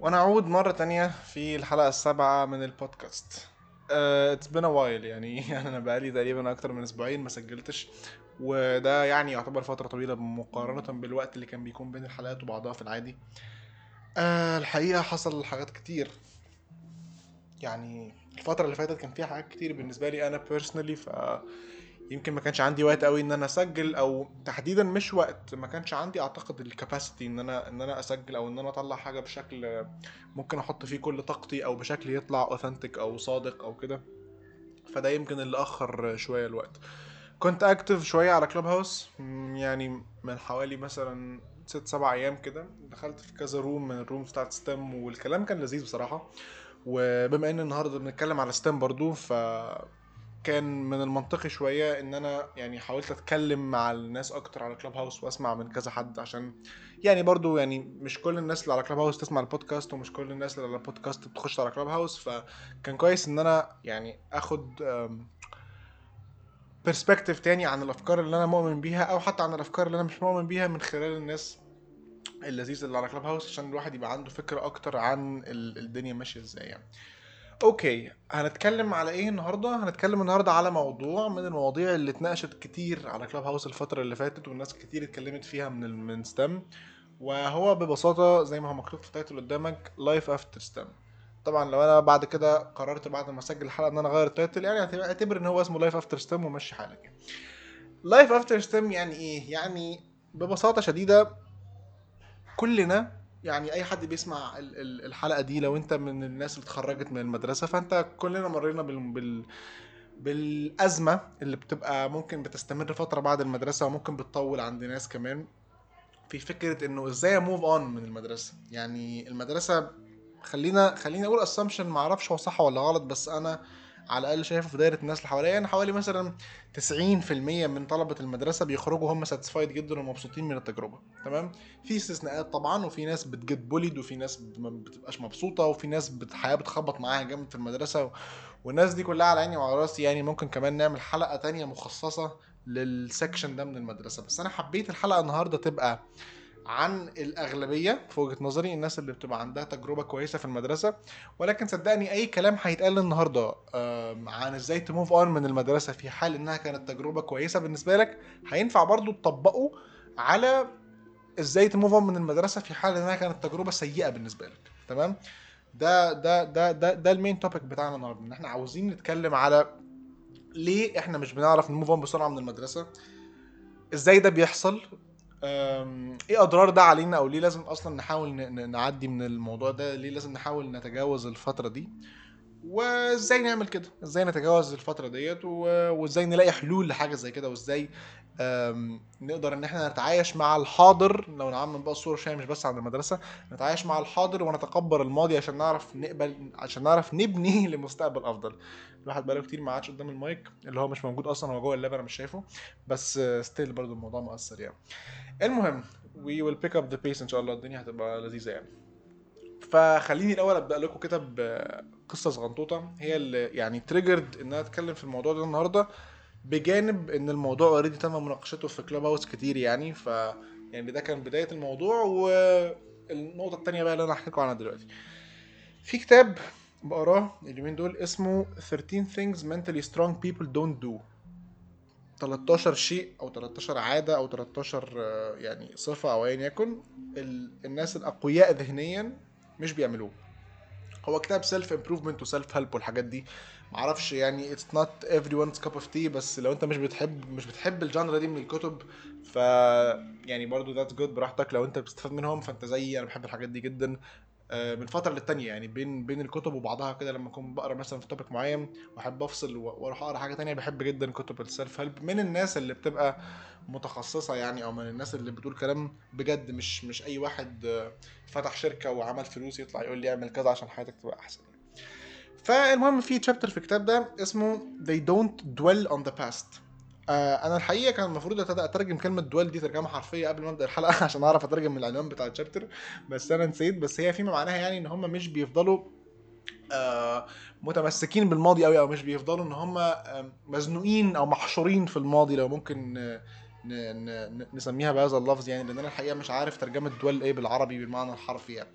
ونعود مرة تانية في الحلقة السابعة من البودكاست. it's been a while يعني. أنا بقالي تقريبا أكتر من أسبوعين ما سجلتش. وده يعني يعتبر فترة طويلة مقارنة بالوقت اللي كان بيكون بين الحلقات وبعضها في العادي. أه الحقيقة حصل حاجات كتير. يعني الفترة اللي فاتت كان فيها حاجات كتير بالنسبة لي أنا personally ف يمكن ما كانش عندي وقت قوي إن أنا أسجل أو تحديدا مش وقت ما كانش عندي أعتقد ال capacity إن أنا إن أنا أسجل أو إن أنا أطلع حاجة بشكل ممكن أحط فيه كل طاقتي أو بشكل يطلع authentic أو صادق أو كده. فده يمكن اللي أخر شوية الوقت. كنت active شوية على Clubhouse يعني من حوالي مثلا ست سبع أيام كده. دخلت في كذا room من ال room بتاعت STEM والكلام كان لذيذ بصراحة. وبما إن النهارده بنتكلم على STEM برضو ف كان من المنطقي شوية إن أنا يعني حاولت أتكلم مع الناس أكتر على Clubhouse وأسمع من كذا حد عشان يعني برضو يعني مش كل الناس اللي على Clubhouse تسمع البودكاست ومش كل الناس اللي على البودكاست بتخش على Clubhouse فكان كويس إن أنا يعني آخد perspective تاني عن الأفكار اللي أنا مؤمن بيها أو حتى عن الأفكار اللي أنا مش مؤمن بيها من خلال الناس اللذيذة اللي على Clubhouse عشان الواحد يبقى عنده فكرة أكتر عن الدنيا ماشية إزاي يعني. okay هنتكلم على إيه النهارده؟ هنتكلم النهارده على موضوع من المواضيع اللي اتناقشت كتير على Clubhouse الفترة اللي فاتت والناس كتير اتكلمت فيها من من STEM وهو ببساطة زي ما هو مكتوب في ال title قدامك life after STEM طبعا لو أنا بعد كده قررت بعد ما أسجل الحلقة إن أنا أغير ال title يعني اعتبر إن هو اسمه life after STEM ومشي حالك. life after STEM يعني إيه؟ يعني ببساطة شديدة كلنا يعني أي حد بيسمع الحلقة دي لو أنت من الناس اللي اتخرجت من المدرسة فأنت كلنا مرينا بال, بال بالأزمة اللي بتبقى ممكن بتستمر فترة بعد المدرسة وممكن بتطول عند ناس كمان في فكرة إنه إزاي move on من المدرسة. يعني المدرسة خلينا خلينا أقول assumption ما أعرفش هو صح ولا غلط بس أنا على الأقل شايفه في دايرة الناس اللي حواليا يعني حوالي مثلا 90% من طلبة المدرسة بيخرجوا هم satisfied جدا ومبسوطين من التجربة تمام؟ في استثناءات طبعا وفي ناس بت get bullied وفي ناس ما بتبقاش مبسوطة وفي ناس الحياة بتخبط معاها جامد في المدرسة والناس دي كلها على عيني وعلى راسي يعني ممكن كمان نعمل حلقة تانية مخصصة لل section ده من المدرسة. بس أنا حبيت الحلقة النهارده تبقى عن الأغلبية في وجهة نظري الناس اللي بتبقى عندها تجربة كويسة في المدرسة. ولكن صدقني أي كلام هيتقال النهارده عن إزاي ت move on من المدرسة في حال إنها كانت تجربة كويسة بالنسبة لك هينفع برضو تطبقه على إزاي ت move on من المدرسة في حال إنها كانت تجربة سيئة بالنسبة لك. تمام؟ ده ده ده ده ده ال main topic بتاعنا النهارده إن إحنا عاوزين نتكلم على ليه إحنا مش بنعرف نموف اون بسرعة من المدرسة إزاي ده بيحصل إيه أضرار ده علينا أو ليه لازم أصلا نحاول نعدي من الموضوع ده؟ ليه لازم نحاول نتجاوز الفترة دي؟ وإزاي نعمل كده؟ إزاي نتجاوز الفترة ديت؟ وإزاي نلاقي حلول لحاجة زي كده؟ وإزاي نقدر إن إحنا نتعايش مع الحاضر؟ لو نعمم بقى الصورة شوية مش بس عن المدرسة نتعايش مع الحاضر ونتقبل الماضي عشان نعرف نقبل عشان نعرف نبني لمستقبل أفضل. الواحد بقاله كتير ما عادش قدام المايك اللي هو مش موجود أصلا هو جوه ال lap أنا مش شايفه بس still برضو الموضوع مؤثر يعني. المهم we will pick up the pace إن شاء الله الدنيا هتبقى لذيذة يعني. فخليني الأول أبدأ لكم كده بقصه صغنطوطة هي اللي يعني triggered إن أنا أتكلم في الموضوع ده النهارده بجانب إن الموضوع already تم مناقشته في Clubhouse كتير يعني ف يعني ده كان بداية الموضوع والنقطة الثانية بقى اللي أنا هحكي لكم عنها دلوقتي. في كتاب بقراه اليومين دول اسمه 13 things mentally strong people don't do. 13 شيء أو 13 عادة أو 13 يعني صفة أو أيا يكن الناس الأقوياء ذهنيا مش بيعملوه. هو كتاب self improvement و self help والحاجات دي. معرفش يعني it's not everyone's cup of tea بس لو أنت مش بتحب مش بتحب ال genre دي من الكتب ف يعني برضو that's good براحتك. لو أنت بتستفاد منهم فأنت زيي أنا بحب الحاجات دي جدا. من فترة للتانية يعني بين بين الكتب وبعضها كده لما أكون بقرأ مثلا في topic معين وأحب أفصل وأروح أقرأ حاجة تانية بحب جدا كتب ال self help من الناس اللي بتبقى متخصصة يعني أو من الناس اللي بتقول كلام بجد مش مش أي واحد فتح شركة وعمل فلوس يطلع يقول لي اعمل كذا عشان حياتك تبقى أحسن. فالمهم في chapter في الكتاب ده اسمه they don't dwell on the past. آه أنا الحقيقة كان المفروض أترجم كلمة dwell دي ترجمة حرفية قبل ما أبدأ الحلقة عشان أعرف أترجم العنوان بتاع ال chapter بس أنا نسيت. بس هي فيما معناها يعني إن هم مش بيفضلوا آه متمسكين بالماضي قوي أو مش بيفضلوا إن هم مزنوقين أو محشورين في الماضي. لو ممكن نسميها بهذا اللفظ يعني لأن أنا الحقيقة مش عارف ترجمة دوال إيه بالعربي بالمعنى الحرفي يعني.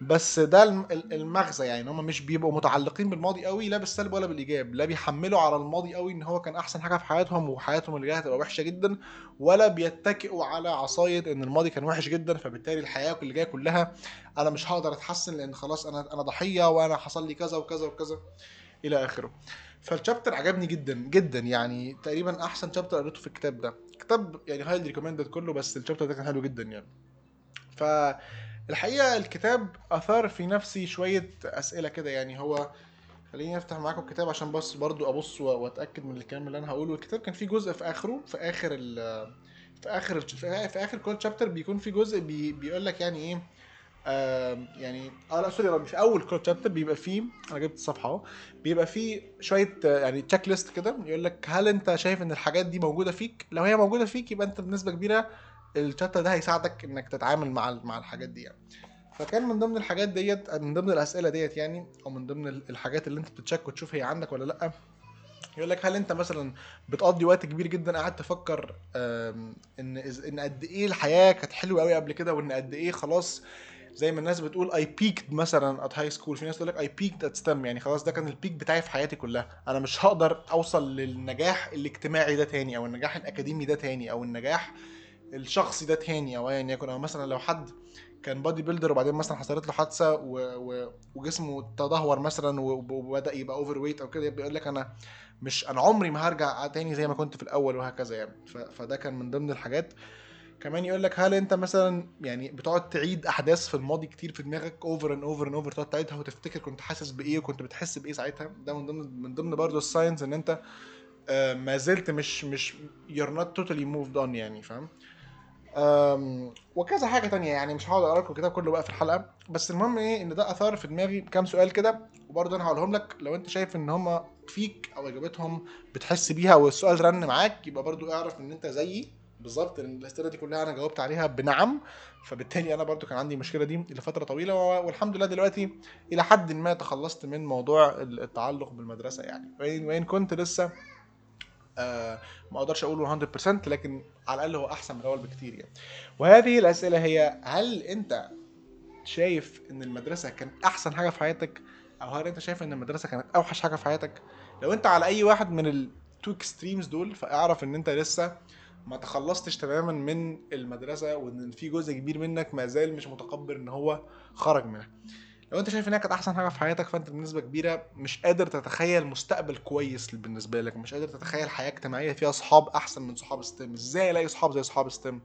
بس ده الم- ال- المغزى يعني هم مش بيبقوا متعلقين بالماضي قوي لا بالسلب ولا بالإيجاب لا بيحملوا على الماضي قوي إن هو كان أحسن حاجة في حياتهم وحياتهم اللي جاية هتبقى وحشة جدا ولا بيتكئوا على عصاية إن الماضي كان وحش جدا فبالتالي الحياة اللي جاية كلها أنا مش هقدر أتحسن لأن خلاص أنا أنا ضحية وأنا حصل لي كذا وكذا وكذا إلى آخره. فالشابتر عجبني جدا جدا يعني تقريبا أحسن شابتر قريته في الكتاب ده. كتاب يعني هايلي ريكومندد كله بس الشابتر ده كان حلو جدا يعني. فالحقيقة الكتاب أثار في نفسي شوية أسئلة كده يعني هو خليني أفتح معاكم الكتاب عشان بس برضو أبص وأتأكد من الكلام اللي أنا هقوله. الكتاب كان فيه جزء في آخره في آخر ال في آخر في آخر كل chapter بيكون في جزء بي بيقول لك يعني إيه آه يعني آه لا sorry مش أول كل chapter بيبقى فيه أنا جبت الصفحة أهو بيبقى فيه شوية آه، يعني check list كده يقول لك هل أنت شايف إن الحاجات دي موجودة فيك؟ لو هي موجودة فيك يبقى أنت بنسبة كبيرة ال chapter ده هيساعدك إنك تتعامل مع مع الحاجات دي يعني. فكان من ضمن الحاجات ديت من ضمن الأسئلة ديت يعني أو من ضمن ال- الحاجات اللي أنت بت check وتشوف هي عندك ولا لأ يقول لك هل أنت مثلا بتقضي وقت كبير جدا قاعد تفكر إن إن قد إيه الحياة كانت حلوة قوي قبل كده وإن قد إيه خلاص زي ما الناس بتقول I peaked مثلا at high school في ناس تقول لك I peaked at STEM يعني خلاص ده كان ال peak بتاعي في حياتي كلها. أنا مش هقدر أوصل للنجاح الاجتماعي ده تاني أو النجاح الأكاديمي ده تاني أو النجاح الشخصي ده تاني أو ايا يكن أو مثلا لو حد كان body builder وبعدين مثلا حصلت له حادثة و... و... وجسمه تدهور مثلا وبدأ يبقى overweight أو كده يبقى يقول لك أنا مش أنا عمري ما هرجع تاني زي ما كنت في الأول وهكذا يعني. ف... فده كان من ضمن الحاجات. كمان يقول لك هل أنت مثلا يعني بتقعد تعيد أحداث في الماضي كتير في دماغك over and over and over تقعد تعيدها وتفتكر كنت حاسس بإيه وكنت بتحس بإيه ساعتها؟ ده من ضمن من ضمن برضه ال signs إن أنت آه، ما زلت مش مش you're not totally moved on يعني فاهم؟ وكذا حاجة تانية يعني مش هقعد اقرا لكم الكتاب كله بقى في الحلقة. بس المهم إيه إن ده أثار في دماغي كام سؤال كده وبرضه أنا هقولهم لك. لو أنت شايف إن هم فيك أو إجابتهم بتحس بيها والسؤال رن معاك يبقى برضه اعرف إن أنت زيي. بالظبط لأن الأسئلة دي كلها أنا جاوبت عليها بنعم. فبالتالي أنا برضو كان عندي المشكلة دي لفترة طويلة والحمد لله دلوقتي إلى حد ما تخلصت من موضوع التعلق بالمدرسة يعني. وإن, وإن كنت لسه؟ ما أقدرش أقول 100% لكن على الاقل هو احسن من الأول بكتير يعني. وهذه الأسئلة هي هل انت شايف إن المدرسة كانت أحسن حاجة في حياتك؟ أو هل انت شايف إن المدرسة كانت أوحش حاجة في حياتك؟ لو انت على أي واحد من ال two extremes دول فاعرف إن انت لسه ما تخلصتش تماما من المدرسة وإن في جزء كبير منك ما زال مش متقبل إن هو خرج منها. لو انت شايف انها كانت احسن حاجة في حياتك فانت بنسبة كبيرة مش قادر تتخيل مستقبل كويس بالنسبة لك مش قادر تتخيل حياة اجتماعية فيها اصحاب أحسن من صحاب STEM. إزاي ألاقي صحاب زي صحاب STEM؟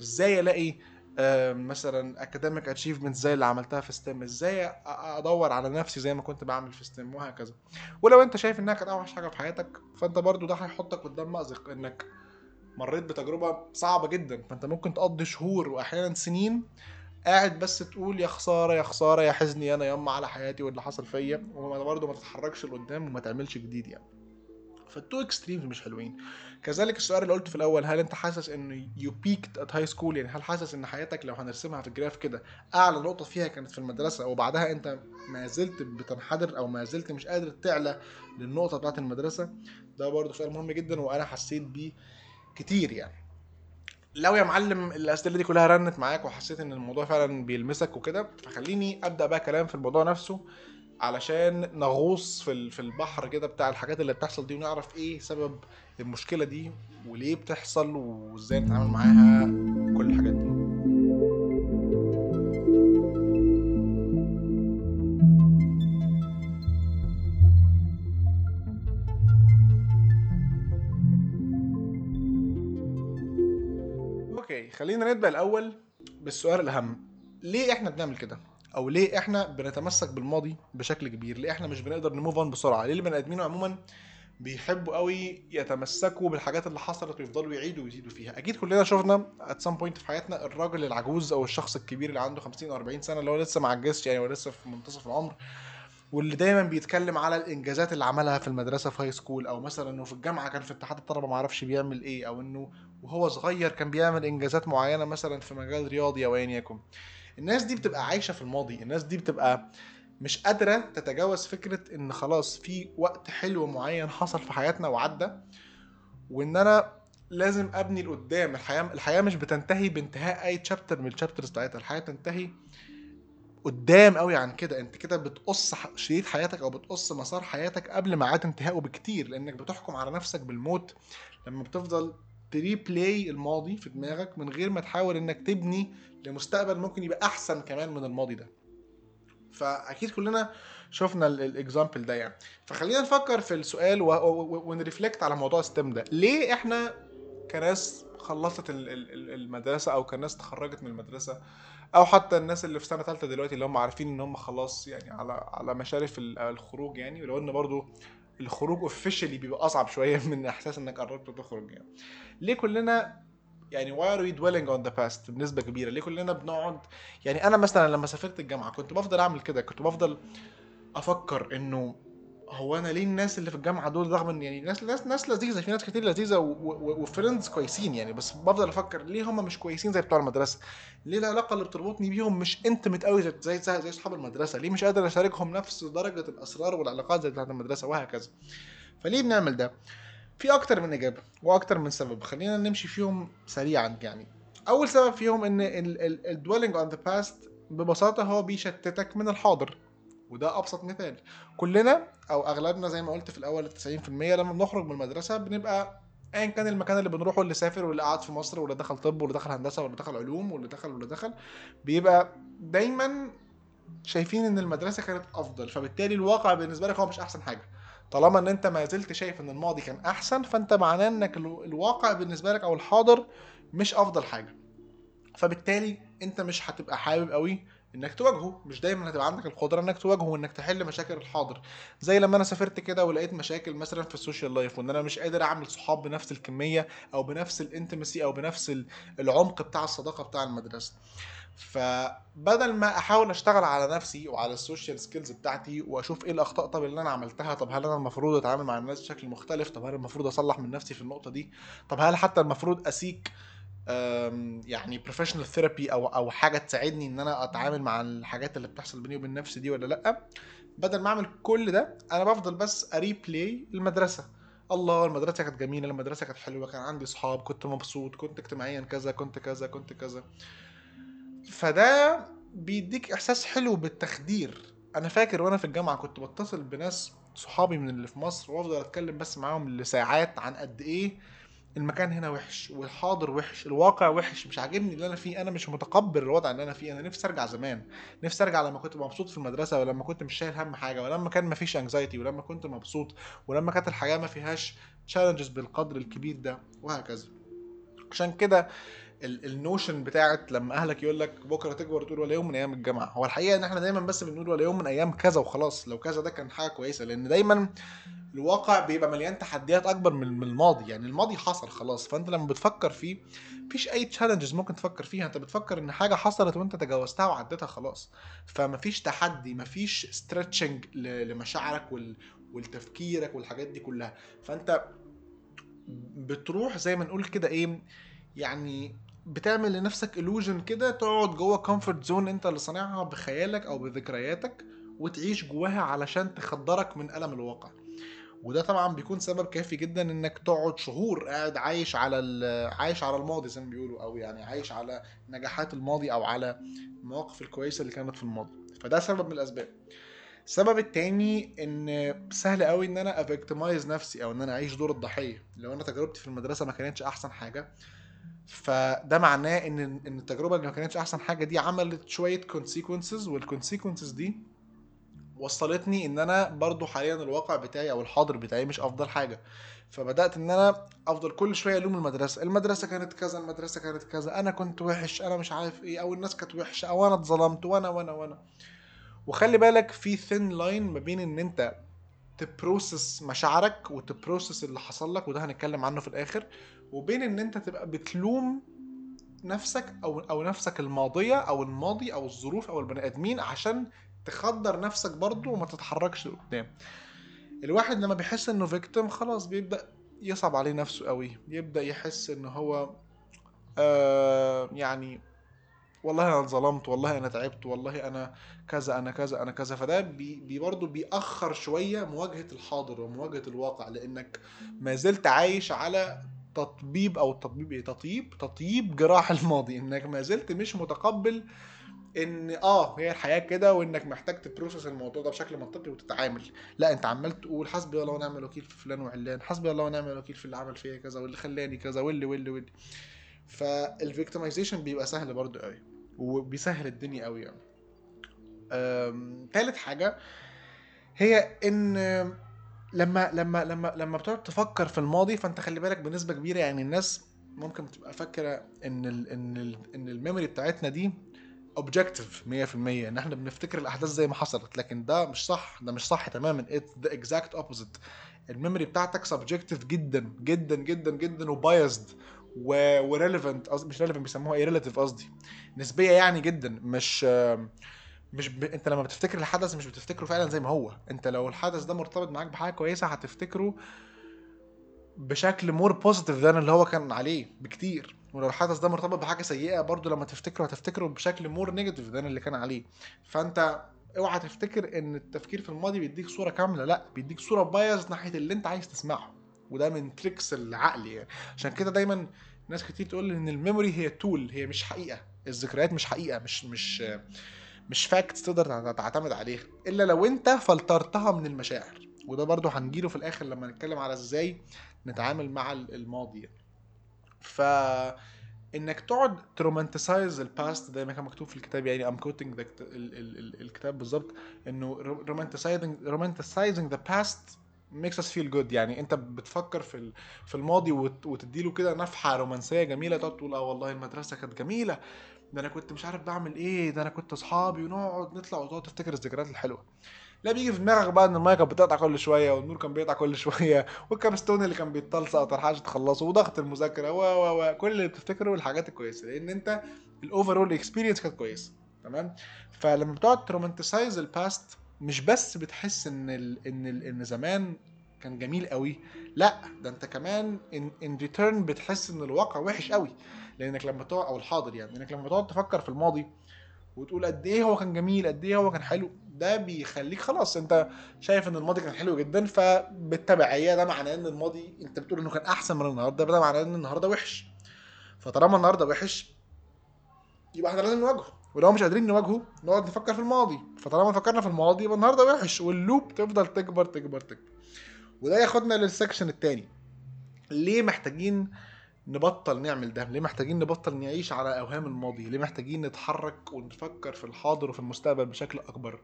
إزاي ألاقي آه، مثلا academic achievement زي اللي عملتها في STEM؟ إزاي أدور على نفسي زي ما كنت بعمل في STEM؟ وهكذا. ولو انت شايف انها كانت أوحش حاجة في حياتك فانت برضو ده هيحطك قدام مأزق إنك مريت بتجربة صعبة جدا. فانت ممكن تقضي شهور واحيانا سنين قاعد بس تقول يا خسارة يا خسارة يا حزني أنا ياما على حياتي واللي حصل فيا. وما برضه ما تتحركش لقدام وما تعملش جديد يعني. فال two extremes مش حلوين. كذلك السؤال اللي قلته في الأول هل أنت حاسس إن you peaked at high school يعني هل حاسس إن حياتك لو هنرسمها في ال graph كده أعلى نقطة فيها كانت في المدرسة وبعدها أنت ما زلت بتنحدر أو ما زلت مش قادر تعلى للنقطة بتاعت المدرسة؟ ده برضه سؤال مهم جدا وأنا حسيت بيه كتير يعني. لو يا معلم الأسئلة دي كلها رنت معاك وحسيت إن الموضوع فعلا بيلمسك وكده فخليني أبدأ بقى كلام في الموضوع نفسه علشان نغوص في في البحر كده بتاع الحاجات اللي بتحصل دي ونعرف إيه سبب المشكلة دي وليه بتحصل وإزاي نتعامل معاها كل الحاجات دي. خلينا نبدأ الأول بالسؤال الأهم. ليه إحنا بنعمل كده؟ أو ليه إحنا بنتمسك بالماضي بشكل كبير؟ ليه إحنا مش بنقدر نموف اون بسرعة؟ ليه البني آدمين عموما بيحبوا قوي يتمسكوا بالحاجات اللي حصلت ويفضلوا يعيدوا ويزيدوا فيها؟ أكيد كلنا شفنا at some point في حياتنا الراجل العجوز أو الشخص الكبير اللي عنده 50 أو 40 سنة اللي هو لسه ما عجزش يعني هو لسه في منتصف العمر واللي دايما بيتكلم على الإنجازات اللي عملها في المدرسة في هاي سكول أو مثلا إنه في الجامعة كان في اتحاد الطلبة ما أعرفش بيعمل إيه أو إنه وهو صغير كان بيعمل إنجازات معينة مثلا في مجال رياضي أو ايا يكن. الناس دي بتبقى عايشة في الماضي. الناس دي بتبقى مش قادرة تتجاوز فكرة إن خلاص في وقت حلو معين حصل في حياتنا وعدى وإن أنا لازم أبني لقدام. الحياة الحياة مش بتنتهي بانتهاء أي تشابتر من الشابترز بتاعتها. الحياة تنتهي قدام قوي عن كده. أنت كده بتقص شريط حياتك أو بتقص مسار حياتك قبل ميعاد انتهائه بكتير لأنك بتحكم على نفسك بالموت. لما بتفضل تريبلاي الماضي في دماغك من غير ما تحاول إنك تبني لمستقبل ممكن يبقى أحسن كمان من الماضي ده. فأكيد كلنا شفنا ال example ده يعني. فخلينا نفكر في السؤال ون reflect على موضوع STEM ده. ليه إحنا كناس خلصت ال- ال- ال- المدرسة أو كناس تخرجت من المدرسة أو حتى الناس اللي في سنة ثالثه دلوقتي اللي هم عارفين إن هم خلاص يعني على على مشارف ال- الخروج يعني. ولو ان برضو الخروج officially بيبقى أصعب شوية من إحساس إنك قربت تخرج يعني. ليه كلنا يعني why are we dwelling on the past بنسبة كبيرة؟ ليه كلنا بنقعد يعني أنا مثلا لما سافرت الجامعة كنت بفضل أعمل كده كنت بفضل أفكر إنه هو أنا ليه الناس اللي في الجامعة دول رغم إن يعني ناس ناس ناس لذيذة في ناس كتير لذيذة وفريندز كويسين يعني بس بفضل أفكر ليه هم مش كويسين زي بتوع المدرسة؟ ليه العلاقة اللي بتربطني بيهم مش انتمت قوي زي زي زي, أصحاب المدرسة؟ ليه مش قادر أشاركهم نفس درجة الأسرار والعلاقات زي بتاعت المدرسة وهكذا؟ فليه بنعمل ده؟ في أكتر من إجابة وأكتر من سبب خلينا نمشي فيهم سريعا يعني أول سبب فيهم إن ال dwelling on the past ببساطة هو بيشتتك من الحاضر وده أبسط مثال. كلنا أو أغلبنا زي ما قلت في الأول 90% لما بنخرج من المدرسة بنبقى ايا كان المكان اللي بنروحه اللي سافر واللي قاعد في مصر واللي دخل طب واللي دخل هندسة واللي دخل علوم واللي دخل واللي دخل بيبقى دايما شايفين إن المدرسة كانت أفضل. فبالتالي الواقع بالنسبة لك هو مش أحسن حاجة. طالما إن أنت ما زلت شايف إن الماضي كان أحسن فأنت معناه إنك الو- الواقع بالنسبة لك أو الحاضر مش أفضل حاجة. فبالتالي أنت مش هتبقى حابب قوي إنك تواجهه. مش دايما هتبقى عندك القدرة إنك تواجهه وإنك تحل مشاكل الحاضر. زي لما أنا سافرت كده ولقيت مشاكل مثلا في ال social life وإن أنا مش قادر أعمل صحاب بنفس الكمية أو بنفس ال intimacy أو بنفس ال- العمق بتاع الصداقة بتاع المدرسة. فبدل ما أحاول أشتغل على نفسي وعلى ال social skills بتاعتي وأشوف إيه الأخطاء طب اللي أنا عملتها طب هل أنا المفروض أتعامل مع الناس بشكل مختلف؟ طب هل المفروض أصلح من نفسي في النقطة دي؟ طب هل حتى المفروض أ seek يعني professional therapy أو أو حاجة تساعدني إن أنا أتعامل مع الحاجات اللي بتحصل بيني وبين نفسي دي ولا لأ بدل ما أعمل كل ده أنا بفضل بس ا replay المدرسة. الله المدرسة كانت جميلة المدرسة كانت حلوة كان عندي صحاب كنت مبسوط كنت اجتماعيا كذا كنت كذا كنت كذا. فده بيديك إحساس حلو بالتخدير. أنا فاكر وأنا في الجامعة كنت بتصل بناس صحابي من اللي في مصر وأفضل أتكلم بس معاهم لساعات عن قد إيه المكان هنا وحش والحاضر وحش الواقع وحش مش عاجبني اللي أنا فيه أنا مش متقبل الوضع اللي أنا فيه أنا نفسي أرجع زمان نفسي أرجع لما كنت مبسوط في المدرسة ولما كنت مش شايل هم حاجة ولما كان مفيش انكزايتي ولما كنت مبسوط ولما كانت الحياة ما فيهاش challenges بالقدر الكبير ده وهكذا. عشان كده ال notion بتاعت لما أهلك يقول لك بكرة تكبر تقول ولا يوم من أيام الجامعة. هو الحقيقة إن إحنا دايما بس بنقول ولا يوم من أيام كذا وخلاص. لو كذا ده كان حاجة كويسة. لأن دايما الواقع بيبقى مليان تحديات أكبر من الماضي. يعني الماضي حصل خلاص. فأنت لما بتفكر فيه مفيش أي challenges ممكن تفكر فيها. أنت بتفكر إن حاجة حصلت وأنت تجاوزتها وعديتها خلاص. فمفيش تحدي مفيش stretching لمشاعرك وال والتفكيرك والحاجات دي كلها. فأنت بتروح زي ما نقول كده إيه يعني بتعمل لنفسك illusion كده تقعد جوه comfort zone انت اللي صانعها بخيالك أو بذكرياتك وتعيش جواها علشان تخدرك من ألم الواقع. وده طبعا بيكون سبب كافي جدا إنك تقعد شهور قاعد عايش على عايش على الماضي زي ما بيقولوا أو يعني عايش على نجاحات الماضي أو على المواقف الكويسة اللي كانت في الماضي. فده سبب من الأسباب. السبب التاني إن سهل قوي إن أنا أ victimize نفسي أو إن أنا أعيش دور الضحية. لو أنا تجربتي في المدرسة ما كانتش أحسن حاجة فده معناه إن إن التجربة اللي ما كانتش أحسن حاجة دي عملت شوية consequences وال consequences دي وصلتني إن أنا برضو حاليا الواقع بتاعي أو الحاضر بتاعي مش أفضل حاجة. فبدأت إن أنا أفضل كل شوية ألوم المدرسة المدرسة كانت كذا المدرسة كانت كذا أنا كنت وحش أنا مش عارف إيه أو الناس كانت وحشة أو أنا اتظلمت وأنا وأنا وأنا. وخلي بالك في thin line ما بين إن أنت ت process مشاعرك وت process اللي حصل لك وده هنتكلم عنه في الآخر. وبين إن أنت تبقى بتلوم نفسك أو أو نفسك الماضية أو الماضي أو الظروف أو البني آدمين عشان تخدر نفسك برضو وما تتحركش لقدام. الواحد لما بيحس إنه victim خلاص بيبدأ يصعب عليه نفسه قوي. يبدأ يحس إن هو آه يعني والله أنا اتظلمت والله أنا تعبت والله أنا كذا أنا كذا أنا كذا. فده بي, بي برضه بيأخر شوية مواجهة الحاضر ومواجهة الواقع لأنك ما زلت عايش على تطبيب أو التطبيب إيه؟ تطيب تطيب جراح الماضي إنك ما زلت مش متقبل إن آه هي الحياة كده وإنك محتاج تبروسس الموضوع ده بشكل منطقي وتتعامل. لا أنت عمال تقول حسبي الله ونعم الوكيل في فلان وعلان حسبي الله ونعم الوكيل في اللي عمل فيا كذا واللي خلاني كذا واللي واللي واللي. فال victimization بيبقى سهل برضو قوي وبيسهل الدنيا قوي يعني. تالت حاجة هي إن لما لما لما لما بتقعد تفكر في الماضي فأنت خلي بالك بنسبة كبيرة يعني الناس ممكن تبقى فاكرة إن ال إن ال إن ال memory بتاعتنا دي objective 100% إن إحنا بنفتكر الأحداث زي ما حصلت لكن ده مش صح ده مش صح تماما it's the exact opposite ال memory بتاعتك subjective جدا جدا جدا جدا و biased و relevant مش relevant بيسموها إيه relative قصدي. نسبية يعني جدا مش مش ب... انت لما بتفتكر الحدث مش بتفتكره فعلا زي ما هو. انت لو الحدث ده مرتبط معاك بحاجة كويسة هتفتكره بشكل more positive than اللي هو كان عليه بكتير. ولو الحدث ده مرتبط بحاجة سيئة برضو لما تفتكره هتفتكره بشكل more negative than اللي كان عليه. فانت اوعى تفتكر ان التفكير في الماضي بيديك صورة كاملة. لا بيديك صورة biased ناحية اللي انت عايز تسمعه. وده من tricks العقل يعني. عشان كده دايما ناس كتير تقول إن ال memory هي tool هي مش حقيقة. الذكريات مش حقيقة مش مش مش facts تقدر تعتمد عليها. إلا لو أنت فلترتها من المشاعر. وده برضو هنجيله في الآخر لما نتكلم على إزاي نتعامل مع الماضي. ف إنك تقعد ت romanticize ال past زي ما كان مكتوب في الكتاب يعني I'm quoting الكتاب بالظبط إنه romanticizing romanticizing the past makes us feel good يعني أنت بتفكر في في الماضي وتديله كده نفحة رومانسية جميلة تقعد تقول آه والله المدرسة كانت جميلة. ده أنا كنت مش عارف بعمل إيه ده أنا كنت أصحابي ونقعد نطلع وتقعد تفتكر الذكريات الحلوة. لا بيجي في دماغك بقى إن المايه كانت بتقطع كل شوية والنور كان بيقطع كل شوية وال capstone اللي كان بيتلصق وتلحقش تخلصه وضغط المذاكرة و و و كل اللي بتفتكره الحاجات الكويسة لأن أنت ال overall experience كانت كويسة تمام؟ فلما بتقعد ت romanticize ال past مش بس بتحس إن ال إن ال إن زمان كان جميل قوي لا ده أنت كمان in in return بتحس إن الواقع وحش قوي لانك لما تقعد أو الحاضر يعني لانك لما تقعد تفكر في الماضي وتقول قد إيه هو كان جميل قد إيه هو كان حلو ده بيخليك خلاص انت شايف ان الماضي كان حلو جدا فبالتبعية ده معناه إن الماضي أنت بتقول إنه كان أحسن من النهارده ده معناه إن النهارده وحش. فطالما النهارده وحش يبقى إحنا لازم نواجهه. ولو مش قادرين نواجهه نقعد نفكر في الماضي. فطالما فكرنا في الماضي يبقى النهارده وحش وال loop تفضل تكبر تكبر تكبر. وده ياخدنا لل section التاني. ليه محتاجين نبطل نعمل ده؟ ليه محتاجين نبطل نعيش على أوهام الماضي؟ ليه محتاجين نتحرك ونفكر في الحاضر وفي المستقبل بشكل أكبر؟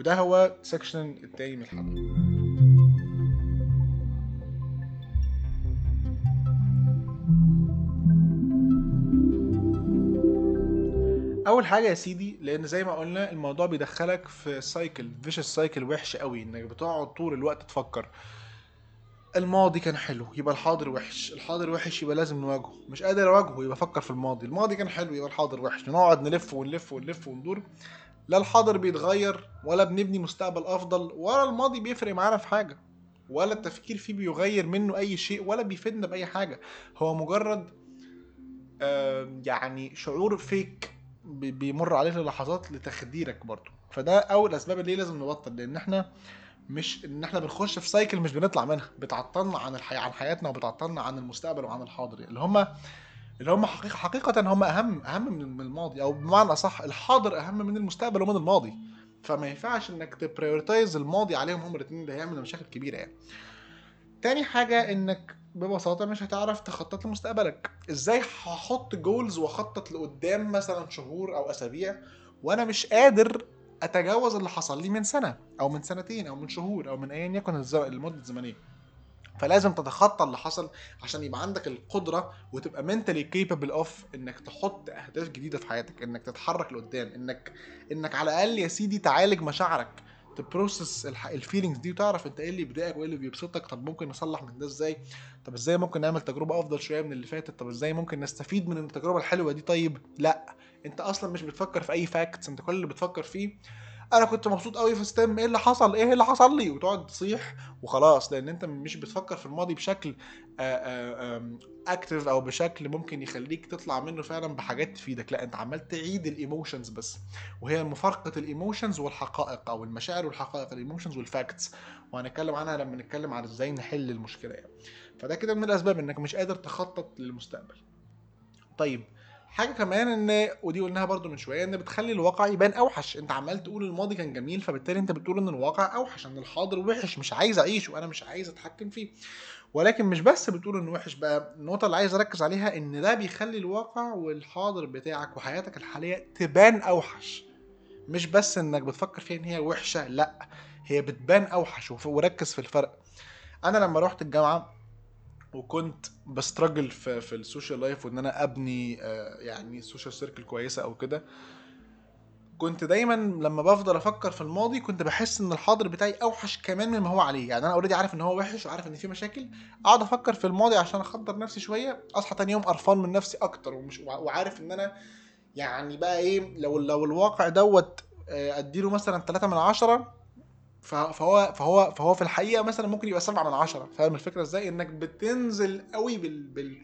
وده هو section التاني من الحلقة. أول حاجة يا سيدي لأن زي ما قلنا الموضوع بيدخلك في cycle vicious cycle وحش قوي إنك بتقعد طول الوقت تفكر. الماضي كان حلو يبقى الحاضر وحش. الحاضر وحش يبقى لازم نواجهه. مش قادر أواجهه يبقى أفكر في الماضي. الماضي كان حلو يبقى الحاضر وحش. نقعد نلف ونلف ونلف وندور. لا الحاضر بيتغير ولا بنبني مستقبل أفضل ولا الماضي بيفرق معانا في حاجة. ولا التفكير فيه بيغير منه أي شيء ولا بيفيدنا بأي حاجة. هو مجرد يعني شعور fake بيمر عليك لحظات لتخديرك برضه. فده أول أسباب اللي لازم نبطل. لأن إحنا مش إن إحنا بنخش في cycle مش بنطلع منها. بتعطلنا عن الحياة عن حياتنا وبتعطلنا عن المستقبل وعن الحاضر. اللي هم اللي هم حقيقة حقيقة هم أهم أهم من الماضي. أو بمعنى أصح الحاضر أهم من المستقبل ومن الماضي. فما ينفعش إنك ت prioritize الماضي عليهم هم الاتنين ده هيعمل مشاكل كبيرة يعني. تاني حاجة إنك ببساطة مش هتعرف تخطط لمستقبلك. إزاي هحط goals وأخطط لقدام مثلا شهور أو أسابيع وأنا مش قادر أتجاوز اللي حصل لي من سنة أو من سنتين أو من شهور أو من ايا يكن المدة الزمنية. فلازم تتخطى اللي حصل عشان يبقى عندك القدرة وتبقى mentally capable of إنك تحط أهداف جديدة في حياتك إنك تتحرك لقدام إنك إنك على الأقل يا سيدي تعالج مشاعرك ت process ال feelings دي وتعرف أنت إيه اللي بيضايقك وإيه اللي بيبسطك طب ممكن نصلح من ده إزاي؟ طب إزاي ممكن نعمل تجربة أفضل شوية من اللي فاتت؟ طب إزاي ممكن نستفيد من التجربة الحلوة دي؟ طيب لأ. انت أصلا مش بتفكر في اي facts انت كل اللي بتفكر فيه أنا كنت مبسوط قوي في ستيم إيه اللي حصل؟ إيه اللي حصل لي؟ وتقعد تصيح وخلاص لأن انت مش بتفكر في الماضي بشكل active أو بشكل ممكن يخليك تطلع منه فعلا بحاجات تفيدك. لا انت عمال تعيد ال emotions بس. وهي مفارقة ال emotions والحقائق أو المشاعر والحقائق ال emotions وال facts وهنتكلم عنها لما نتكلم عن إزاي نحل المشكلة يعني. فده كده من الأسباب إنك مش قادر تخطط للمستقبل. طيب حاجة كمان إن ودي قلناها برضو من شوية إن بتخلي الواقع يبان أوحش. أنت عمال تقول الماضي كان جميل فبالتالي أنت بتقول إن الواقع أوحش إن الحاضر وحش مش عايز أعيش وأنا مش عايز أتحكم فيه. ولكن مش بس بتقول إنه وحش بقى النقطة اللي عايز أركز عليها إن ده بيخلي الواقع والحاضر بتاعك وحياتك الحالية تبان أوحش. مش بس إنك بتفكر فيها إن هي وحشة لأ هي بتبان أوحش وركز في الفرق. أنا لما رحت الجامعة وكنت ب struggle في في ال social life وان أنا ابني آه، يعني social circle كويسة أو كده. كنت دايما لما بفضل أفكر في الماضي كنت بحس إن الحاضر بتاعي أوحش كمان مما هو عليه. يعني أنا already عارف إن هو وحش وعارف إن في مشاكل. أقعد أفكر في الماضي عشان اخدر نفسي شوية أصحى تاني يوم قرفان من نفسي أكتر ومش وع- وعارف إن أنا يعني بقى إيه لو لو الواقع دوت آه، أديله مثلا 3 من عشرة فهو فهو فهو في الحقيقة مثلا ممكن يبقى 7 من عشرة. فاهم الفكرة إزاي؟ إنك بتنزل قوي بال, بال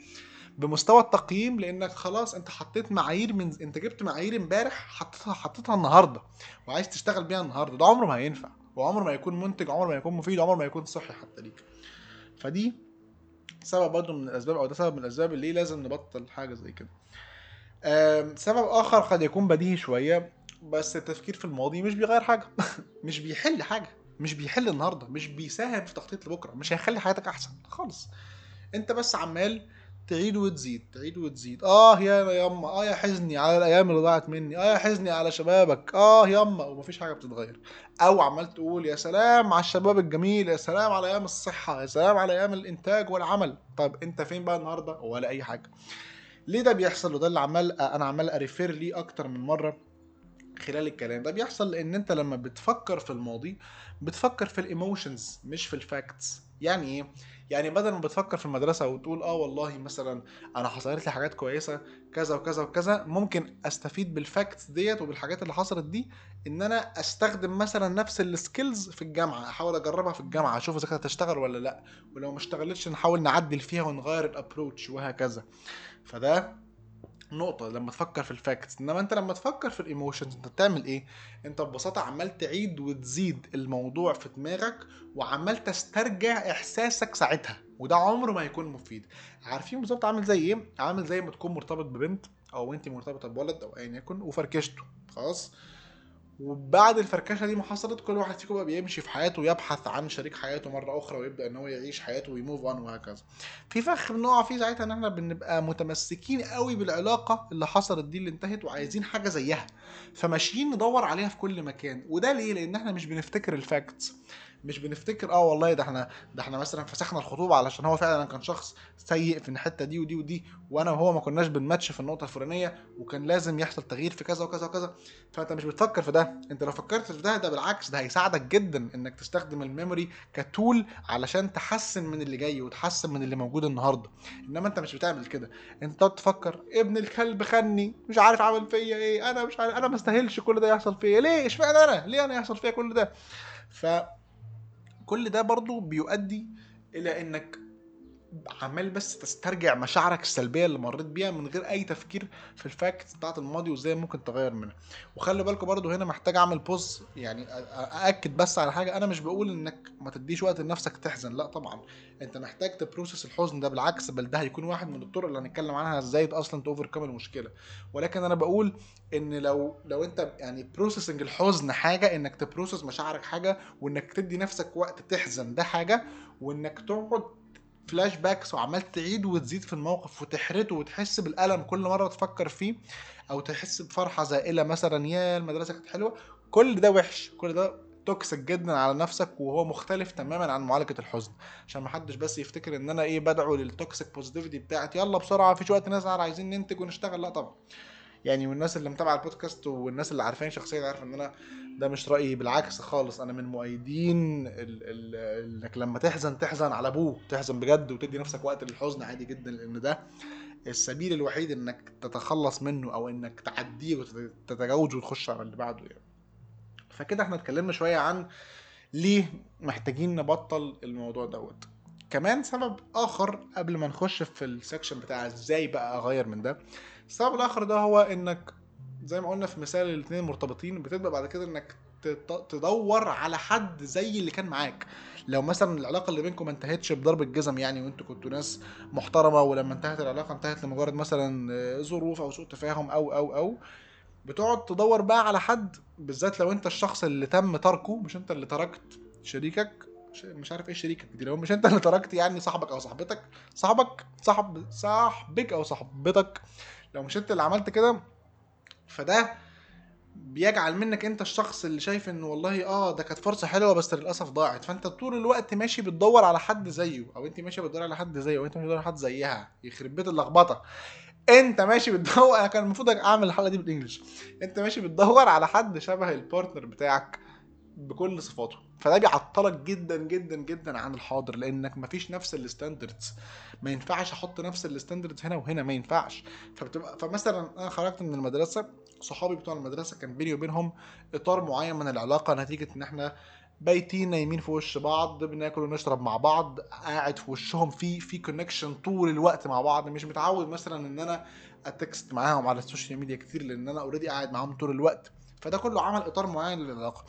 بمستوى التقييم لإنك خلاص أنت حطيت معايير من أنت جبت معايير إمبارح حطيتها حطيتها النهارده وعايز تشتغل بيها النهارده. ده عمره ما هينفع وعمره ما يكون منتج عمره ما يكون مفيد عمره ما يكون صحي حتى ليك. فدي سبب برضه من الأسباب أو ده سبب من الأسباب اللي لازم نبطل حاجة زي كده. سبب آخر قد يكون بديهي شوية بس التفكير في الماضي مش بيغير حاجة. مش بيحل حاجة. مش بيحل النهارده. مش بيساهم في تخطيط لبكرة. مش هيخلي حياتك أحسن. خالص. أنت بس عمال تعيد وتزيد تعيد وتزيد. آه يا ياما. آه يا حزني على الأيام اللي ضاعت مني. آه يا حزني على شبابك. آه ياما. ومفيش حاجة بتتغير. أو عمال تقول يا سلام على الشباب الجميل يا سلام على أيام الصحة يا سلام على أيام الإنتاج والعمل. طب أنت فين بقى النهارده؟ ولا أي حاجة. ليه ده بيحصل؟ وده اللي عمال أنا عمال أ refer ليه أكتر من مرة. خلال الكلام ده بيحصل لأن انت لما بتفكر في الماضي بتفكر في ال emotions مش في ال facts. يعني إيه؟ يعني بدل ما بتفكر في المدرسة وتقول آه والله مثلا أنا حصلت لي حاجات كويسة كذا وكذا وكذا ممكن أستفيد بال facts ديت وبالحاجات اللي حصلت دي إن أنا أستخدم مثلا نفس ال skills في الجامعة أحاول أجربها في الجامعة أشوف إذا كانت هتشتغل ولا لأ. ولو ما اشتغلتش نحاول نعدل فيها ونغير ال approach وهكذا. فده نقطة لما تفكر في ال facts إنما أنت لما تفكر في ال emotions أنت بتعمل إيه؟ أنت ببساطة عمال تعيد وتزيد الموضوع في دماغك وعمال تسترجع إحساسك ساعتها وده عمره ما هيكون مفيد عارفين بالظبط عامل زي إيه؟ عامل زي ما تكون مرتبط ببنت أو انت مرتبطة بولد أو ايا يكن وفركشته خلاص وبعد الفركشة دي ما حصلت كل واحد فيكم بقى بيمشي في حياته ويبحث عن شريك حياته مرة أخرى ويبدأ إن هو يعيش حياته وي move on وهكذا. في فخ بنقع فيه ساعتها إن إحنا بنبقى متمسكين قوي بالعلاقة اللي حصلت دي اللي انتهت وعايزين حاجة زيها. فماشيين ندور عليها في كل مكان. وده ليه؟ لأن إحنا مش بنفتكر ال facts مش بنفتكر آه والله ده إحنا ده إحنا مثلا فسخنا الخطوبة علشان هو فعلا كان شخص سيء في الحتة دي ودي ودي وأنا وهو ما كناش بنماتش في النقطة الفلانية وكان لازم يحصل تغيير في كذا وكذا وكذا. فأنت مش بتفكر في ده. أنت لو فكرت في ده ده بالعكس ده هيساعدك جدا إنك تستخدم ال memory ك tool علشان تحسن من اللي جاي وتحسن من اللي موجود النهارده. إنما أنت مش بتعمل كده. أنت تفكر ابن الكلب خانّي مش عارف عمل فيا إيه أنا مش عارف أنا ما استاهلش كل ده يحصل فيا ليه؟ إشمعنى أنا؟ ليه أنا يحصل فيا كل ده؟ ف كل ده برضو بيؤدي إلى إنك عمال بس تسترجع مشاعرك السلبية اللي مريت بيها من غير أي تفكير في ال facts بتاعت الماضي وإزاي ممكن تغير منها. وخلي بالكم برضو هنا محتاج أعمل pause يعني أأكد بس على حاجة أنا مش بقول إنك ما تديش وقت لنفسك تحزن لا طبعا. أنت محتاج ت process الحزن ده بالعكس بل ده هيكون واحد من الطرق اللي هنتكلم عنها إزاي أصلا ت overcome المشكلة. ولكن أنا بقول إن لو لو أنت يعني processing الحزن حاجة إنك ت process مشاعرك حاجة وإنك تدي نفسك وقت تحزن ده حاجة وإنك تقعد flashbacks وعمال تعيد وتزيد في الموقف وتحرته وتحس بالألم كل مرة تفكر فيه أو تحس بفرحة زائلة مثلا يا المدرسة كانت حلوة. كل ده وحش. كل ده toxic جدا على نفسك وهو مختلف تماما عن معالجة الحزن. عشان ما حدش بس يفتكر إن أنا إيه بدعو لل toxic positivity بتاعت يلا بسرعة مفيش وقت نزعل عايزين ننتج ونشتغل. لا طبعا. يعني والناس اللي متابعة البودكاست والناس اللي عارفاني شخصيا عارفه إن أنا ده مش رأيي بالعكس خالص. أنا من مؤيدين إنك لما تحزن تحزن على ابوه تحزن بجد وتدي نفسك وقت للحزن عادي جدا لأن ده السبيل الوحيد إنك تتخلص منه أو إنك تعديه وتتجاوزه وتخش على اللي بعده يعني. فكده إحنا اتكلمنا شوية عن ليه محتاجين نبطل الموضوع دوت. كمان سبب آخر قبل ما نخش في السكشن بتاع إزاي بقى أغير من ده. السبب الآخر ده هو إنك زي ما قلنا في مثال الاثنين مرتبطين بتبدأ بعد كده إنك تدور على حد زي اللي كان معاك. لو مثلا العلاقة اللي بينكم ما انتهتش بضرب الجزم يعني وأنتوا كنتوا ناس محترمة ولما انتهت العلاقة انتهت لمجرد مثلا ظروف أو سوء تفاهم أو أو أو بتقعد تدور بقى على حد بالذات لو أنت الشخص اللي تم تركه مش أنت اللي تركت شريكك. مش عارف إيه شريكك دي. لو مش انت اللي تركت يعني صاحبك أو صاحبتك صاحبك صاحب صاحبك أو صاحبتك. لو مش انت اللي عملت كده فده بيجعل منك انت الشخص اللي شايف ان والله آه ده كانت فرصة حلوة بس للأسف ضاعت. فانت طول الوقت ماشي بتدور على حد زيه أو انت ماشيه بتدور على حد زيه أو انت ماشي بتدور على حد زيها. يخرب بيت اللخبطة. انت ماشي بتدور أنا كان المفروض أعمل الحلقة دي بال English. انت ماشي بتدور على حد شبه ال partner بتاعك بكل صفاته. فده بيعطلك جدا جدا جدا عن الحاضر لأنك مفيش نفس ال standards. ما ينفعش أحط نفس ال standards هنا وهنا ما ينفعش. فبتبقى فمثلا أنا خرجت من المدرسة صحابي بتوع المدرسة كان بيني وبينهم إطار معين من العلاقة نتيجة إن إحنا بايتين نايمين في وش بعض بناكل ونشرب مع بعض قاعد في وشهم في في connection طول الوقت مع بعض. مش متعود مثلا إن أنا أ text معاهم على ال social media كتير لأن أنا already قاعد معاهم طول الوقت. فده كله عمل إطار معين للعلاقة.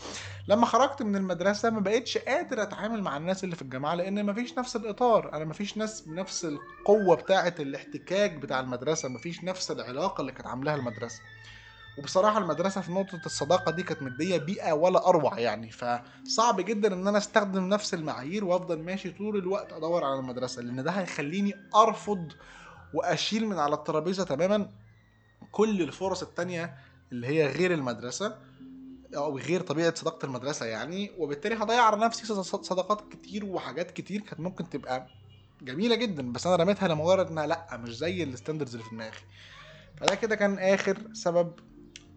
لما خرجت من المدرسة ما بقتش قادر أتعامل مع الناس اللي في الجامعة لأن ما فيش نفس الإطار. أنا ما فيش ناس بنفس القوة بتاعة الاحتكاك بتاع المدرسة ما فيش نفس العلاقة اللي كانت عاملاها المدرسة. وبصراحة المدرسة في نقطة الصداقة دي كانت مدية بيئة ولا أروع يعني. فصعب جدا إن أنا أستخدم نفس المعايير وأفضل ماشي طول الوقت أدور على المدرسة لأن ده هيخليني أرفض وأشيل من على الترابيزة تماما كل الفرص التانية اللي هي غير المدرسة أو غير طبيعة صداقة المدرسة يعني وبالتالي هضيع على نفسي صد- صداقات كتير وحاجات كتير كانت ممكن تبقى جميلة جدا بس أنا رميتها لمجرد إنها لأ مش زي الستاندردز اللي في دماغي. فده كده كان آخر سبب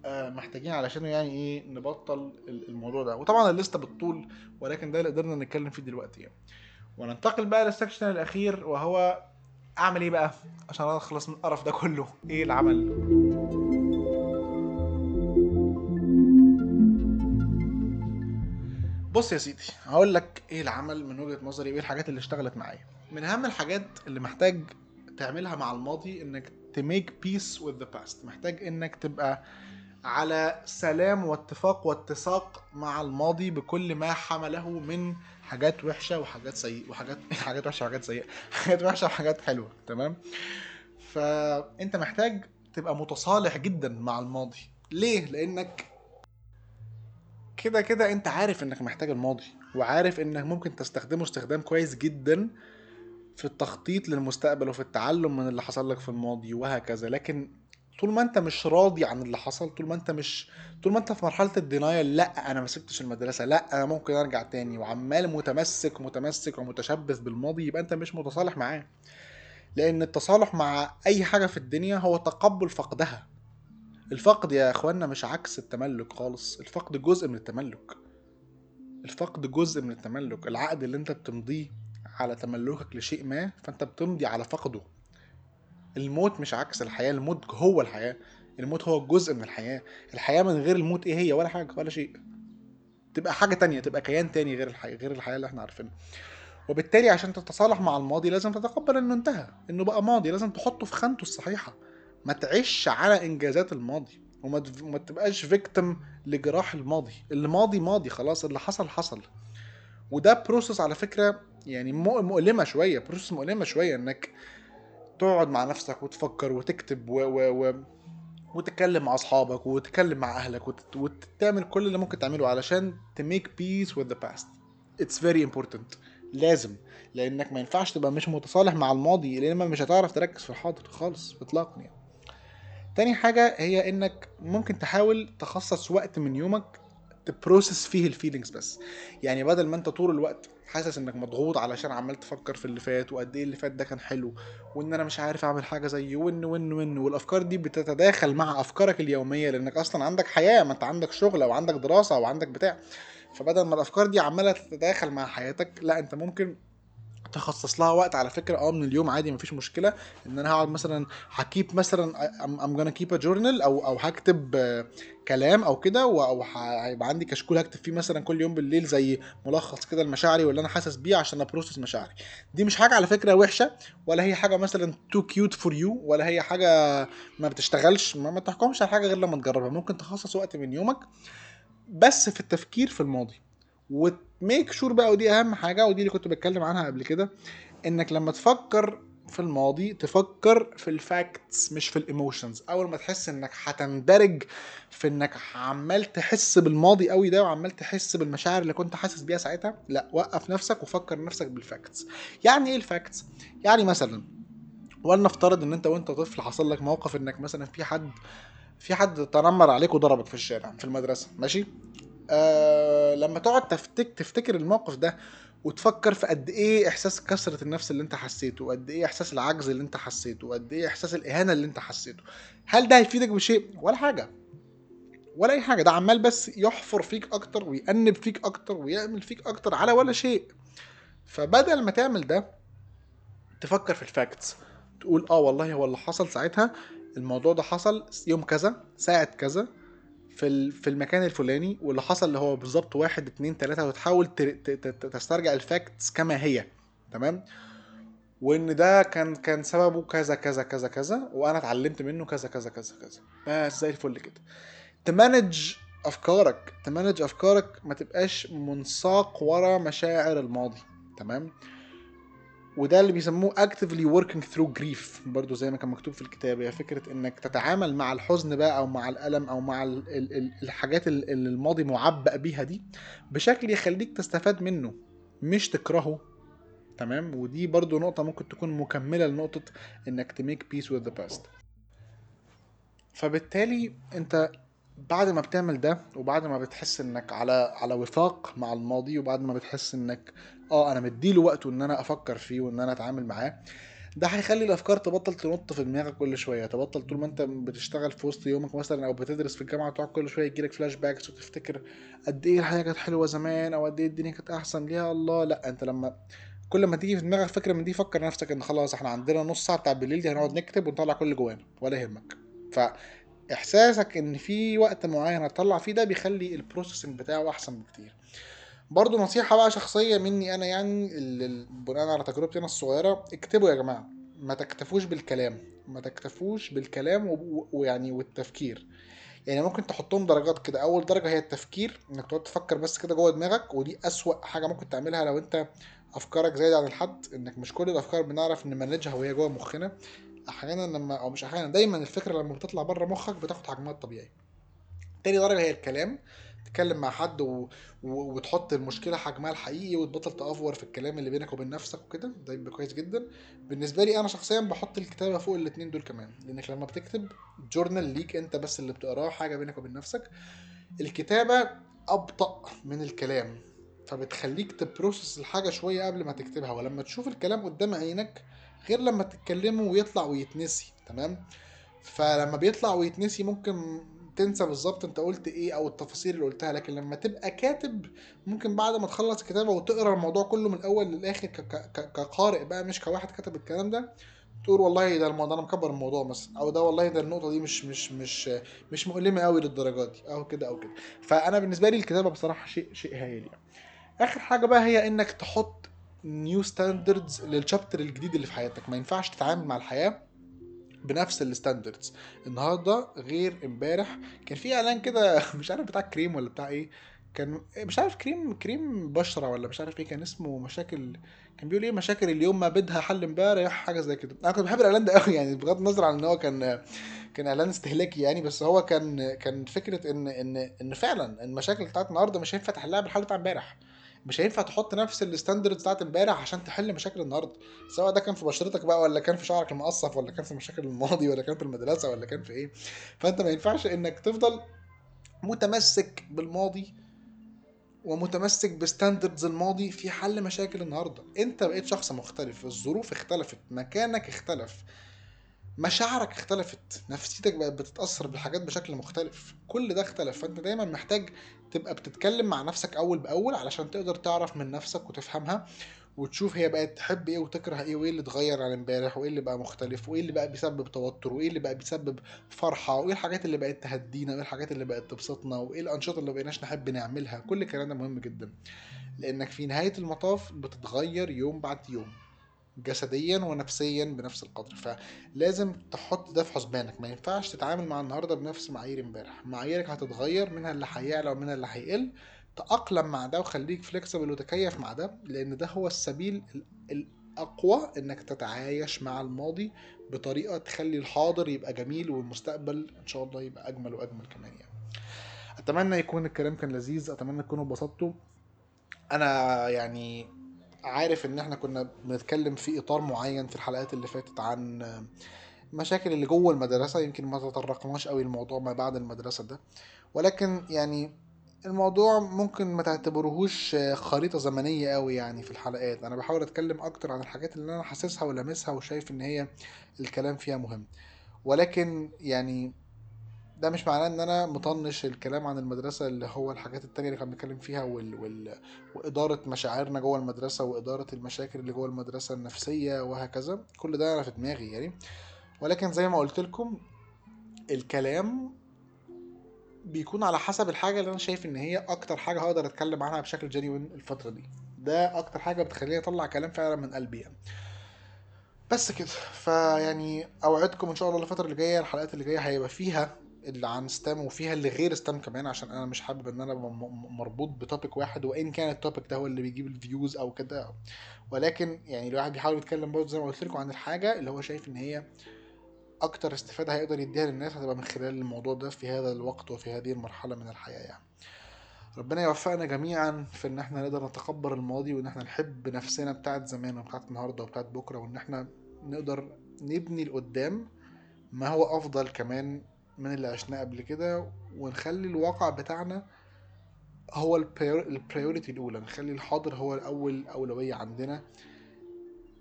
آه، محتاجين علشانه يعني إيه نبطل ال- الموضوع ده. وطبعا الليستة بالطول ولكن ده اللي قدرنا نتكلم فيه دلوقتي يعني. وننتقل بقى لل section الأخير وهو أعمل إيه بقى؟ عشان أخلص من القرف ده كله. إيه العمل؟ بص يا سيدي هقول لك إيه العمل من وجهة نظري وإيه الحاجات اللي اشتغلت معايا. من أهم الحاجات اللي محتاج تعملها مع الماضي إنك ت make peace with the past. محتاج إنك تبقى على سلام واتفاق واتساق مع الماضي بكل ما حمله من حاجات وحشة وحاجات سيئة وحاجات حاجات وحشة وحاجات سيئة. حاجات وحشة وحاجات حلوة تمام؟ فأنت محتاج تبقى متصالح جدا مع الماضي. ليه؟ لإنك كده كده انت عارف انك محتاج الماضي وعارف انك ممكن تستخدمه استخدام كويس جدا في التخطيط للمستقبل وفي التعلم من اللي حصل لك في الماضي وهكذا. لكن طول ما انت مش راضي عن اللي حصل طول ما انت مش طول ما انت في مرحلة الدينايل لا أنا ما سبتش المدرسة لا أنا ممكن ارجع تاني وعمال متمسك متمسك ومتشبث بالماضي يبقى انت مش متصالح معاه. لأن التصالح مع أي حاجة في الدنيا هو تقبل فقدها. الفقد يا اخوانا مش عكس التملك خالص الفقد جزء من التملك. الفقد جزء من التملك العقد اللي انت بتمضيه على تملكك لشيء ما فانت بتمضي على فقده. الموت مش عكس الحياة الموت هو الحياة الموت هو جزء من الحياة. الحياة من غير الموت إيه هي؟ ولا حاجة ولا شيء. تبقى حاجة تانية تبقى كيان تاني غير الحياة غير الحياة اللي إحنا عارفينها. وبالتالي عشان تتصالح مع الماضي لازم تتقبل انه انتهى انه بقى ماضي لازم تحطه في خانته الصحيحة. ما تعيش على إنجازات الماضي وما وما تبقاش فيكتم لجراح الماضي. الماضي ماضي خلاص اللي حصل حصل. وده بروسس على فكرة يعني مؤ- مؤلمة شوية بروسس مؤلمة شوية إنك تقعد مع نفسك وتفكر وتكتب و... و... و... وتتكلم مع أصحابك وتتكلم مع أهلك وت... وتعمل كل اللي ممكن تعمله علشان make peace with the past. It's very important. لازم. لأنك ما ينفعش تبقى مش متصالح مع الماضي لأن مش هتعرف تركز في الحاضر خالص اطلاقا يعني. تاني حاجة هي إنك ممكن تحاول تخصص وقت من يومك ت process فيه ال feelings بس. يعني بدل ما أنت طول الوقت حاسس إنك مضغوط علشان عمال تفكر في اللي فات وقد إيه اللي فات ده كان حلو وإن أنا مش عارف أعمل حاجة زيه وإن وإن وإن والأفكار دي بتتداخل مع أفكارك اليومية لأنك أصلا عندك حياة ما أنت عندك شغل أو عندك دراسة أو عندك بتاع. فبدل ما الأفكار دي عمالة تتداخل مع حياتك لا أنت ممكن تخصص لها وقت على فكرة آه من اليوم عادي مفيش مشكلة إن أنا هقعد مثلا ه keep مثلا I'm gonna keep a journal أو أو هكتب كلام أو كده أو هيبقى عندي كشكول هكتب فيه مثلا كل يوم بالليل زي ملخص كده لمشاعري واللي أنا حاسس بيه عشان ا process مشاعري. دي مش حاجة على فكرة وحشة ولا هي حاجة مثلا too cute for you ولا هي حاجة ما بتشتغلش ما, ما تحكمش على حاجة غير لما تجربها. ممكن تخصص وقت من يومك بس في التفكير في الماضي. و make sure بقى ودي أهم حاجة ودي اللي كنت بتكلم عنها قبل كده إنك لما تفكر في الماضي تفكر في ال facts مش في ال emotions أول ما تحس إنك هتندرج في إنك عمال تحس بالماضي قوي ده وعمال تحس بالمشاعر اللي كنت حاسس بيها ساعتها لأ وقف نفسك وفكر نفسك بال facts يعني إيه ال facts يعني مثلا ولنفترض إن أنت وأنت طفل حصل لك موقف إنك مثلا في حد في حد تنمر عليك وضربك في الشارع في المدرسة ماشي؟ آه لما تقعد تفتك تفتكر الموقف ده وتفكر في قد إيه إحساس كسرة النفس اللي أنت حسيته وقد إيه إحساس العجز اللي أنت حسيته وقد إيه إحساس الإهانة اللي أنت حسيته هل ده هيفيدك بشيء؟ ولا حاجة. ولا أي حاجة ده عمال بس يحفر فيك أكتر ويأنب فيك أكتر ويعمل فيك أكتر على ولا شيء. فبدل ما تعمل ده تفكر في ال facts تقول آه والله هو اللي حصل ساعتها الموضوع ده حصل يوم كذا ساعة كذا في في المكان الفلاني واللي حصل اللي هو بالظبط واحد اتنين تلاتة وتحاول تسترجع ال facts كما هي تمام؟ وإن ده كان كان سببه كذا كذا كذا كذا وأنا اتعلمت منه كذا كذا كذا كذا. بس زي الفل كده. تمانج أفكارك تمانج أفكارك ما تبقاش منساق ورا مشاعر الماضي تمام؟ وده اللي بيسموه actively working through grief برضو زي ما كان مكتوب في الكتاب هي فكرة إنك تتعامل مع الحزن بقى أو مع الألم أو مع ال ال الحاجات اللي الماضي معبأ بيها دي بشكل يخليك تستفاد منه مش تكرهه. تمام؟ ودي برضو نقطة ممكن تكون مكملة لنقطة إنك ت make peace with the past. فبالتالي أنت بعد ما بتعمل ده وبعد ما بتحس إنك على على وفاق مع الماضي وبعد ما بتحس إنك آه أنا مديله وقته ان أنا أفكر فيه وان أنا اتعامل معاه. ده هيخلي الافكار تبطل تنط في دماغك كل شوية تبطل طول ما انت بتشتغل في وسط يومك مثلا أو بتدرس في الجامعة تقعد كل شوية يجيلك flashbacks وتفتكر قد إيه الحياة كانت حلوة زمان أو قد إيه الدنيا كانت أحسن. ليها الله! لأ أنت لما كل ما تيجي في دماغك فكرة من دي فكر نفسك إن خلاص إحنا عندنا نص ساعة بتاع بالليل دي هنقعد نكتب ونطلع كل جوانا ولا يهمك. ف احساسك إن في وقت معين هتطلع فيه ده بيخلي البروسيسنج بتاعه أحسن بكتير. برضو نصيحة بقى شخصية مني أنا يعني بناء على تجربتي أنا الصغيرة اكتبوا يا جماعة ما تكتفوش بالكلام ما تكتفوش بالكلام ويعني والتفكير. يعني ممكن تحطهم درجات كده أول درجة هي التفكير إنك تقعد تفكر بس كده جوه دماغك ودي أسوأ حاجة ممكن تعملها لو أنت أفكارك زايدة عن الحد إنك مش كل الأفكار بنعرف نمانجها وهي جوه مخنا. أحيانا لما أو مش أحيانا دايما الفكرة لما بتطلع بره مخك بتاخد حجمها الطبيعي. تاني درجة هي الكلام تتكلم مع حد و... و... وتحط المشكلة حجمها الحقيقي وتبطل تأفور في الكلام اللي بينك وبين نفسك وكده. ده يبقى كويس جدا. بالنسبة لي أنا شخصيا بحط الكتابة فوق الاثنين دول كمان. لأنك لما بتكتب journal ليك أنت بس اللي بتقراه حاجة بينك وبين نفسك. الكتابة أبطأ من الكلام. فبتخليك ت process الحاجة شوية قبل ما تكتبها. ولما تشوف الكلام قدام عينك غير لما تتكلمه ويطلع ويتنسي. تمام؟ فلما بيطلع ويتنسي ممكن تنسى بالظبط انت قلت إيه أو التفاصيل اللي قلتها لكن لما تبقى كاتب ممكن بعد ما تخلص الكتابه وتقرأ الموضوع كله من الأول للآخر كقارئ بقى مش كواحد كتب الكلام ده تقول والله ده الموضوع أنا مكبر الموضوع مثلا أو ده والله ده النقطة دي مش مش مش مش مؤلمة قوي للدرجات دي أو كده أو كده. فأنا بالنسبة لي الكتابة بصراحة شيء شيء هايل يعني. آخر حاجة بقى هي إنك تحط new standards لل chapter الجديد اللي في حياتك. ما ينفعش تتعامل مع الحياة بنفس ال standards. النهارده غير امبارح كان في إعلان كده مش عارف بتاع كريم ولا بتاع إيه كان مش عارف كريم كريم بشرة ولا مش عارف إيه كان اسمه مشاكل كان بيقول إيه مشاكل اليوم ما بدها حل امبارح حاجة زي كده. أنا كنت بحب الإعلان ده قوي يعني بغض النظر عن إن هو كان كان إعلان استهلاكي يعني بس هو كان كان فكرة إن إن إن فعلا المشاكل بتاعت النهارده مش هينفع تحلها بالحل بتاع امبارح. مش هينفع تحط نفس الستاندردز بتاعت امبارح عشان تحل مشاكل النهارده. سواء ده كان في بشرتك بقى ولا كان في شعرك المقصف ولا كان في مشاكل الماضي ولا كان في المدرسة ولا كان في إيه. فأنت ما ينفعش إنك تفضل متمسك بالماضي ومتمسك بستاندردز الماضي في حل مشاكل النهارده. أنت بقيت شخص مختلف الظروف اختلفت مكانك اختلف. مشاعرك اختلفت. نفسيتك بقت بتتأثر بالحاجات بشكل مختلف. كل ده اختلف. فأنت دايما محتاج تبقى بتتكلم مع نفسك أول بأول علشان تقدر تعرف من نفسك وتفهمها وتشوف هي بقت تحب إيه وتكره إيه وإيه اللي اتغير عن امبارح وإيه اللي بقى مختلف وإيه اللي بقى بيسبب توتر وإيه اللي بقى بيسبب فرحة وإيه الحاجات اللي بقت تهدينا وإيه الحاجات اللي بقت تبسطنا وإيه الأنشطة اللي بقيناش نحب نعملها. كل الكلام ده مهم جدا. لأنك في نهاية المطاف بتتغير يوم بعد يوم. جسديا ونفسيا بنفس القدر. فلازم تحط ده في حسبانك. ما ينفعش تتعامل مع النهارده بنفس معايير امبارح. معاييرك هتتغير منها اللي هيعلى ومنها اللي هيقل. تأقلم مع ده وخليك فليكسبل وتكيف مع ده لأن ده هو السبيل الأقوى إنك تتعايش مع الماضي بطريقة تخلي الحاضر يبقى جميل والمستقبل إن شاء الله يبقى أجمل وأجمل كمان يعني. أتمنى يكون الكلام كان لذيذ. أتمنى تكونوا اتبسطتوا. أنا يعني عارف إن إحنا كنا بنتكلم في إطار معين في الحلقات اللي فاتت عن مشاكل اللي جوه المدرسة يمكن ما تطرقناش قوي الموضوع ما بعد المدرسة ده. ولكن يعني الموضوع ممكن ما تعتبرهوش خريطة زمنية قوي يعني في الحلقات. أنا بحاول أتكلم أكتر عن الحاجات اللي أنا حاسسها ولامسها وشايف إن هي الكلام فيها مهم. ولكن يعني ده مش معناه إن أنا مطنش الكلام عن المدرسة اللي هو الحاجات التانية اللي كنا بنتكلم فيها وال... وال... وإدارة مشاعرنا جوه المدرسة وإدارة المشاكل اللي جوه المدرسة النفسية وهكذا. كل ده أنا في دماغي يعني. ولكن زي ما قلت لكم الكلام بيكون على حسب الحاجة اللي أنا شايف إن هي أكتر حاجة هقدر أتكلم عنها بشكل جينيون الفترة دي. ده أكتر حاجة بتخليني أطلع كلام فعلا من قلبي يعني. بس كده. فيعني أوعدكم إن شاء الله الفترة اللي جاية الحلقات اللي جاية هيبقى فيها اللي عن ستام وفيها اللي غير ستام كمان عشان أنا مش حابب إن أنا مربوط ب topic واحد وإن كان ال topic ده هو اللي بيجيب ال views أو كده. ولكن يعني الواحد بيحاول يتكلم برضه زي ما قلت لكم عن الحاجة اللي هو شايف إن هي أكتر استفادة هيقدر يديها للناس هتبقى من خلال الموضوع ده في هذا الوقت وفي هذه المرحلة من الحياة يعني. ربنا يوفقنا جميعا في إن إحنا نقدر نتقبل الماضي وإن إحنا نحب نفسنا بتاعت زمان وبتاعت النهارده وبتاعت بكرة وإن إحنا نقدر نبني لقدام ما هو أفضل كمان من اللي عشناه قبل كده ونخلي الواقع بتاعنا هو البريوريتي الأولى. نخلي الحاضر هو الأول أولوية عندنا.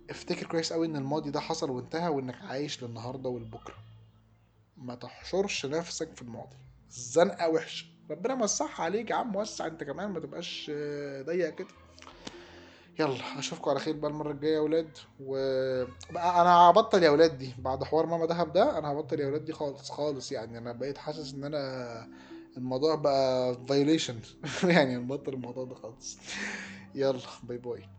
افتكر كويس قوي إن الماضي ده حصل وانتهى وإنك عايش للنهاردة والبكرة. ما تحشرش نفسك في الماضي. الزنقه وحشة. ربنا مسحها عليك يا عم وسع انت كمان ما تبقاش ضيق كده. يلا أشوفكم على خير بقى المرة الجاية يا ولاد. و أنا هبطل يا ولاد دي. بعد حوار ماما دهب ده أنا هبطل يا ولاد دي خالص خالص يعني. أنا بقيت حاسس إن أنا الموضوع بقى violation يعني نبطل الموضوع ده خالص. يلا bye bye.